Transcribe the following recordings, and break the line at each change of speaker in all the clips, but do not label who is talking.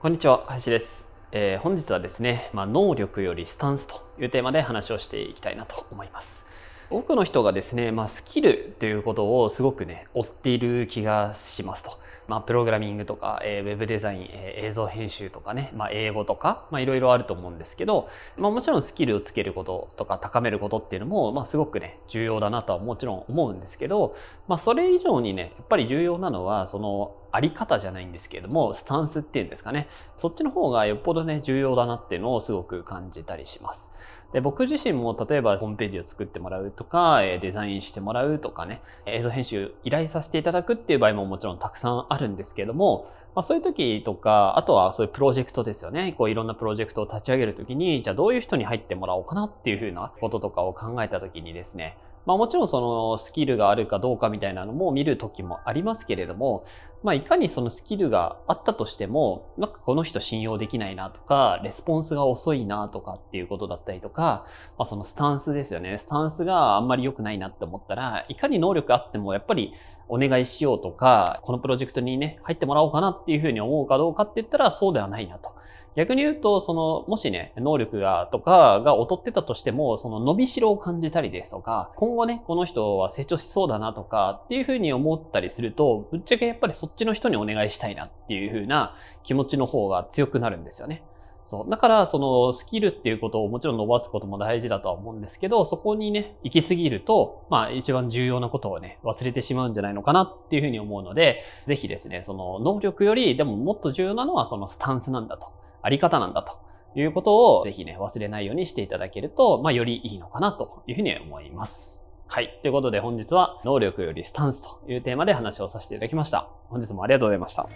こんにちは林です、えー本日はですね、まあ、能力よりスタンスというテーマで話をしていきたいなと思います多くの人がですね、まあ、スキルということをすごくね追っている気がしますと。まあ、プログラミングとか、えーウェブデザイン、えー映像編集とかね、まあ、英語とか、まあ、いろいろあると思うんですけど、まあ、もちろんスキルをつけることとか高めることっていうのも、まあ、すごくね、重要だなとはもちろん思うんですけど、まあ、それ以上にね、やっぱり重要なのは、その、あり方じゃないんですけれども、スタンスっていうんですかね。そっちの方がよっぽどね、重要だなっていうのをすごく感じたりします。で僕自身も例えばホームページを作ってもらうとか、デザインしてもらうとかね、映像編集依頼させていただくっていう場合ももちろんたくさんあるんですけれども、まあ、そういう時とか、あとはそういうプロジェクトですよね。こういろんなプロジェクトを立ち上げるときに、じゃあどういう人に入ってもらおうかなっていうふうなこととかを考えたときにですね、まあもちろんそのスキルがあるかどうかみたいなのも見る時もありますけれども、まあいかにそのスキルがあったとしても、なんかこの人信用できないなとか、レスポンスが遅いなとかっていうことだったりとか、まあそのスタンスですよね。スタンスがあんまり良くないなって思ったら、いかに能力あってもやっぱりお願いしようとか、このプロジェクトにね、入ってもらおうかなっていうふうに思うかどうかって言ったらそうではないなと。逆に言うと、その、もしね、能力が、とかが劣ってたとしても、その伸びしろを感じたりですとか、今後ね、この人は成長しそうだなとかっていうふうに思ったりすると、ぶっちゃけやっぱりそっちの人にお願いしたいなっていうふうな気持ちの方が強くなるんですよね。そう。だから、そのスキルっていうことをもちろん伸ばすことも大事だとは思うんですけど、そこにね、行き過ぎると、まあ一番重要なことをね、忘れてしまうんじゃないのかなっていうふうに思うので、ぜひですね、その能力より、でももっと重要なのはそのスタンスなんだと。あり方なんだということをぜひね、忘れないようにしていただけると、まあ、よりいいのかなというふうに思います。はい。ということで本日は能力よりスタンスというテーマで話をさせていただきました。本日もありがとうございました。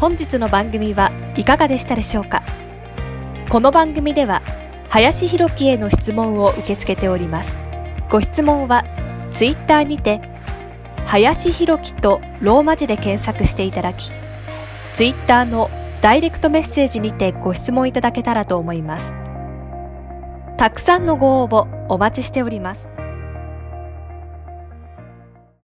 本日の番組はいかがでしたでしょうか？この番組では林博樹への質問を受け付けておりますご質問はツイッターにて林博樹とローマ字で検索していただきツイッターのダイレクトメッセージにてご質問いただけたらと思います。たくさんのご応募お待ちしております。